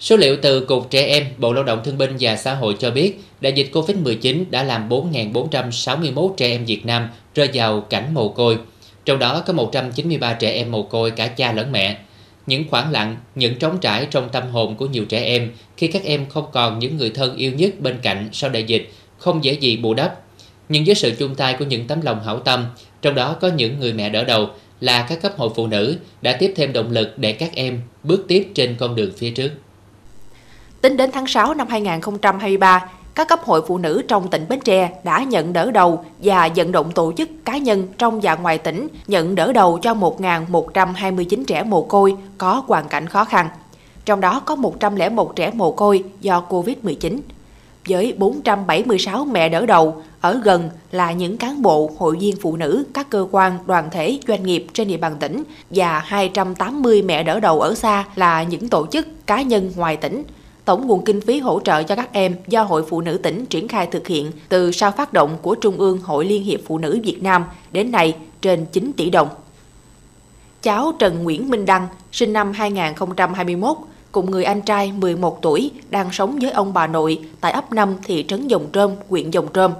Số liệu từ Cục Trẻ Em, Bộ Lao động Thương binh và Xã hội cho biết, đại dịch COVID-19 đã làm 4.461 trẻ em Việt Nam rơi vào cảnh mồ côi. Trong đó có 193 trẻ em mồ côi cả cha lẫn mẹ. Những khoảng lặng, những trống trải trong tâm hồn của nhiều trẻ em khi các em không còn những người thân yêu nhất bên cạnh sau đại dịch không dễ gì bù đắp. Nhưng với sự chung tay của những tấm lòng hảo tâm, trong đó có những người mẹ đỡ đầu là các cấp hội phụ nữ đã tiếp thêm động lực để các em bước tiếp trên con đường phía trước. Tính đến tháng 6 năm 2023, các cấp hội phụ nữ trong tỉnh Bến Tre đã nhận đỡ đầu và vận động tổ chức cá nhân trong và ngoài tỉnh nhận đỡ đầu cho 1.129 trẻ mồ côi có hoàn cảnh khó khăn. Trong đó có 101 trẻ mồ côi do Covid-19. Với 476 mẹ đỡ đầu, ở gần là những cán bộ, hội viên phụ nữ, các cơ quan, đoàn thể, doanh nghiệp trên địa bàn tỉnh và 280 mẹ đỡ đầu ở xa là những tổ chức, cá nhân ngoài tỉnh – Tổng nguồn kinh phí hỗ trợ cho các em do Hội Phụ nữ tỉnh triển khai thực hiện từ sau phát động của Trung ương Hội Liên hiệp Phụ nữ Việt Nam đến nay trên 9 tỷ đồng. Cháu Trần Nguyễn Minh Đăng, sinh năm 2021, cùng người anh trai 11 tuổi đang sống với ông bà nội tại ấp 5 thị trấn Dòng Trơm, huyện Dòng Trơm.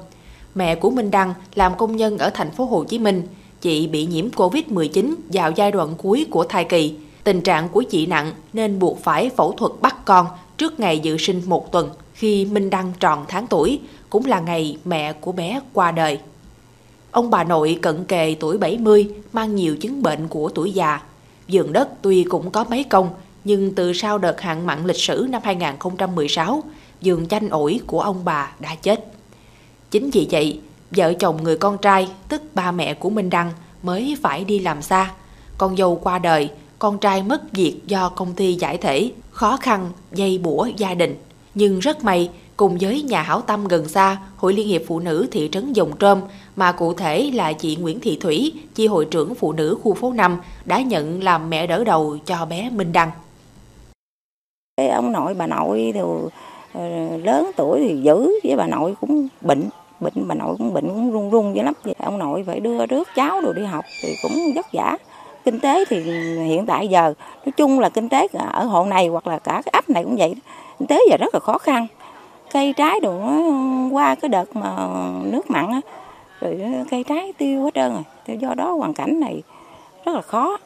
Mẹ của Minh Đăng làm công nhân ở thành phố Hồ Chí Minh. Chị bị nhiễm Covid-19 vào giai đoạn cuối của thai kỳ. Tình trạng của chị nặng nên buộc phải phẫu thuật bắt con trước ngày dự sinh một tuần khi Minh Đăng tròn tháng tuổi, cũng là ngày mẹ của bé qua đời. Ông bà nội cận kề tuổi 70, mang nhiều chứng bệnh của tuổi già. Dường đất tuy cũng có mấy công, nhưng từ sau đợt hạn mặn lịch sử năm 2016, giường chanh ổi của ông bà đã chết. Chính vì vậy, vợ chồng người con trai, tức ba mẹ của Minh Đăng, mới phải đi làm xa. Con dâu qua đời, con trai mất việc do công ty giải thể, khó khăn, dây bủa gia đình. Nhưng rất may, cùng với nhà hảo tâm gần xa, Hội Liên hiệp Phụ nữ thị trấn Dòng Trơm, mà cụ thể là chị Nguyễn Thị Thủy, chi hội trưởng phụ nữ khu phố 5, đã nhận làm mẹ đỡ đầu cho bé Minh Đăng. Ông nội, bà nội thì ờ, lớn tuổi thì dữ, với bà nội cũng bệnh, bệnh bà nội cũng bệnh cũng run run dữ lắm. Ông nội phải đưa rước cháu rồi đi học thì cũng vất vả kinh tế thì hiện tại giờ, nói chung là kinh tế ở hộ này hoặc là cả cái ấp này cũng vậy kinh tế giờ rất là khó khăn. Cây trái đồ nó qua cái đợt mà nước mặn á, rồi cây trái tiêu hết trơn rồi. Do đó hoàn cảnh này rất là khó.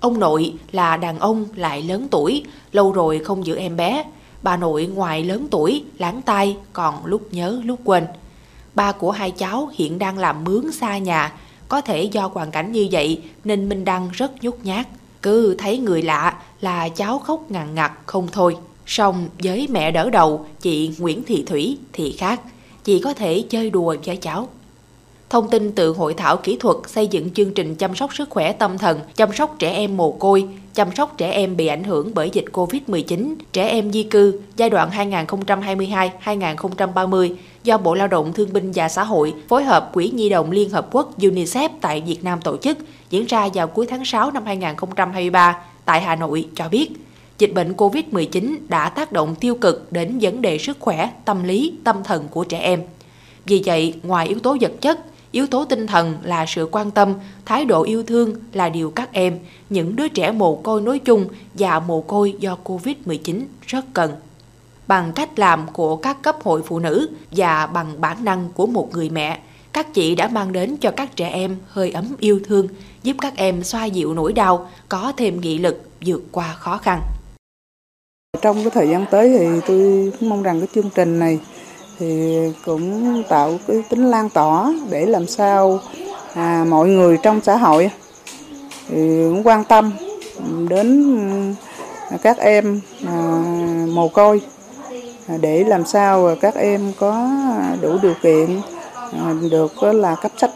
Ông nội là đàn ông lại lớn tuổi, lâu rồi không giữ em bé. Bà nội ngoài lớn tuổi, láng tai, còn lúc nhớ lúc quên. Ba của hai cháu hiện đang làm mướn xa nhà có thể do hoàn cảnh như vậy nên Minh Đăng rất nhút nhát. Cứ thấy người lạ là cháu khóc ngằn ngặt không thôi. Song với mẹ đỡ đầu, chị Nguyễn Thị Thủy thì khác. Chị có thể chơi đùa với cháu. Thông tin từ Hội thảo kỹ thuật xây dựng chương trình chăm sóc sức khỏe tâm thần, chăm sóc trẻ em mồ côi, chăm sóc trẻ em bị ảnh hưởng bởi dịch COVID-19, trẻ em di cư giai đoạn 2022-2030 do Bộ Lao động Thương binh và Xã hội phối hợp Quỹ Nhi đồng Liên Hợp Quốc UNICEF tại Việt Nam tổ chức diễn ra vào cuối tháng 6 năm 2023 tại Hà Nội cho biết dịch bệnh COVID-19 đã tác động tiêu cực đến vấn đề sức khỏe, tâm lý, tâm thần của trẻ em. Vì vậy, ngoài yếu tố vật chất, yếu tố tinh thần là sự quan tâm, thái độ yêu thương là điều các em, những đứa trẻ mồ côi nói chung và mồ côi do Covid-19 rất cần. Bằng cách làm của các cấp hội phụ nữ và bằng bản năng của một người mẹ, các chị đã mang đến cho các trẻ em hơi ấm yêu thương, giúp các em xoa dịu nỗi đau, có thêm nghị lực vượt qua khó khăn. Trong cái thời gian tới thì tôi mong rằng cái chương trình này thì cũng tạo cái tính lan tỏa để làm sao à, mọi người trong xã hội thì cũng quan tâm đến à, các em à, mồ côi à, để làm sao các em có đủ điều kiện à, được à, là cấp sách